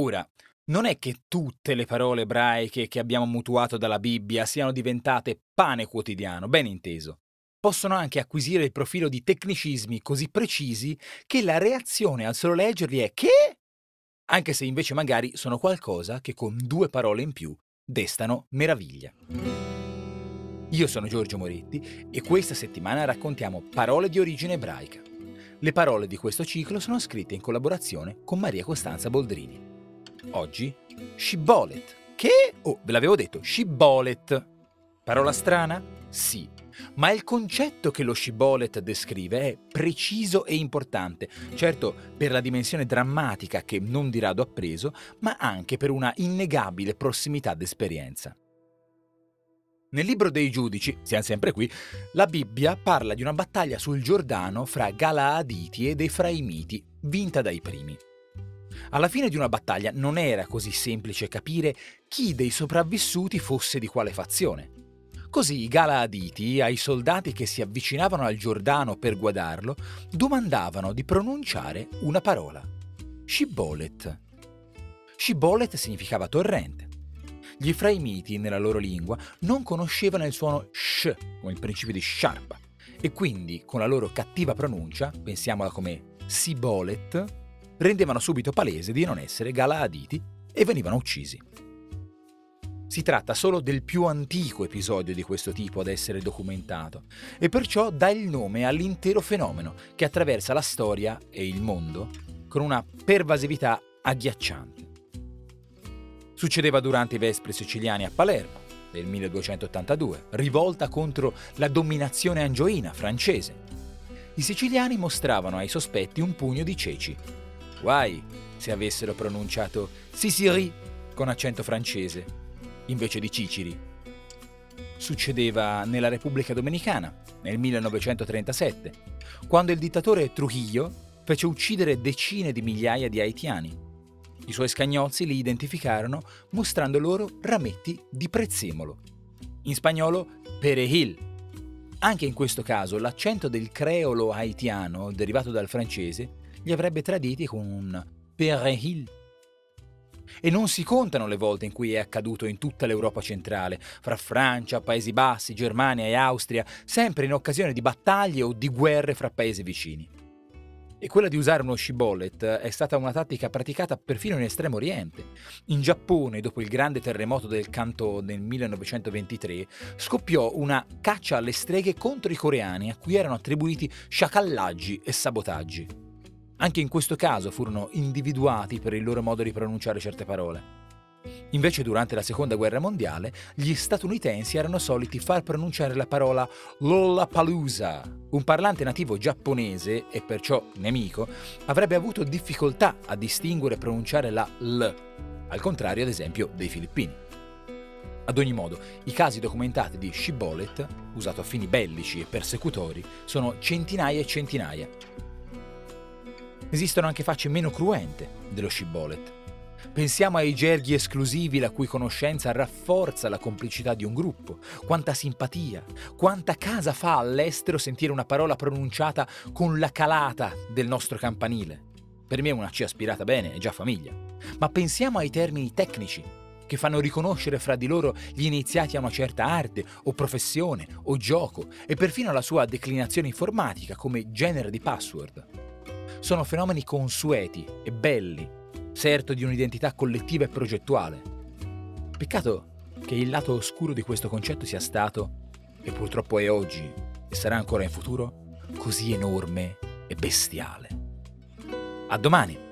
Ora, non è che tutte le parole ebraiche che abbiamo mutuato dalla Bibbia siano diventate pane quotidiano, ben inteso. Possono anche acquisire il profilo di tecnicismi così precisi che la reazione al solo leggerli è che? Anche se invece magari sono qualcosa che con due parole in più destano meraviglia. Io sono Giorgio Moretti e questa settimana raccontiamo parole di origine ebraica. Le parole di questo ciclo sono scritte in collaborazione con Maria Costanza Boldrini. Oggi, Shibbolet. Che? Oh, ve l'avevo detto, Shibbolet. Parola strana? Sì. Ma il concetto che lo Shibbolet descrive è preciso e importante, certo per la dimensione drammatica che non di rado ha preso, ma anche per una innegabile prossimità d'esperienza. Nel libro dei giudici, siamo sempre qui, la Bibbia parla di una battaglia sul Giordano fra Galaaditi ed Efraimiti, vinta dai primi. Alla fine di una battaglia non era così semplice capire chi dei sopravvissuti fosse di quale fazione. Così i Galaaditi, ai soldati che si avvicinavano al Giordano per guadarlo, domandavano di pronunciare una parola. Shibbolet. Shibbolet significava torrente. Gli Efraimiti, nella loro lingua, non conoscevano il suono sh, come il principio di sciarpa, e quindi, con la loro cattiva pronuncia, pensiamola come Sibolet, rendevano subito palese di non essere Galaaditi e venivano uccisi. Si tratta solo del più antico episodio di questo tipo ad essere documentato e perciò dà il nome all'intero fenomeno che attraversa la storia e il mondo con una pervasività agghiacciante. Succedeva durante i Vespri siciliani a Palermo nel 1282, rivolta contro la dominazione angioina francese. I siciliani mostravano ai sospetti un pugno di ceci Guai se avessero pronunciato Sisiri con accento francese, invece di Ciciri. Succedeva nella Repubblica Dominicana, nel 1937, quando il dittatore Trujillo fece uccidere decine di migliaia di haitiani. I suoi scagnozzi li identificarono mostrando loro rametti di prezzemolo. In spagnolo, perejil. Anche in questo caso l'accento del creolo haitiano, derivato dal francese, li avrebbe traditi con un perehil. E non si contano le volte in cui è accaduto in tutta l'Europa centrale, fra Francia, Paesi Bassi, Germania e Austria, sempre in occasione di battaglie o di guerre fra paesi vicini. E quella di usare uno shibboleth è stata una tattica praticata perfino in Estremo Oriente. In Giappone, dopo il grande terremoto del Kanto nel 1923, scoppiò una caccia alle streghe contro i coreani a cui erano attribuiti sciacallaggi e sabotaggi. Anche in questo caso furono individuati per il loro modo di pronunciare certe parole. Invece durante la seconda guerra mondiale gli statunitensi erano soliti far pronunciare la parola Lollapalooza. Un parlante nativo giapponese, e perciò nemico, avrebbe avuto difficoltà a distinguere e pronunciare la L, al contrario ad esempio dei filippini. Ad ogni modo, i casi documentati di shibboleth, usato a fini bellici e persecutori, sono centinaia e centinaia. Esistono anche facce meno cruente dello shibboleth. Pensiamo ai gerghi esclusivi la cui conoscenza rafforza la complicità di un gruppo. Quanta simpatia, quanta casa fa all'estero sentire una parola pronunciata con la calata del nostro campanile. Per me una C aspirata bene è già famiglia. Ma pensiamo ai termini tecnici che fanno riconoscere fra di loro gli iniziati a una certa arte o professione o gioco e perfino alla sua declinazione informatica come genere di password sono fenomeni consueti e belli, certo di un'identità collettiva e progettuale. Peccato che il lato oscuro di questo concetto sia stato, e purtroppo è oggi, e sarà ancora in futuro, così enorme e bestiale. A domani!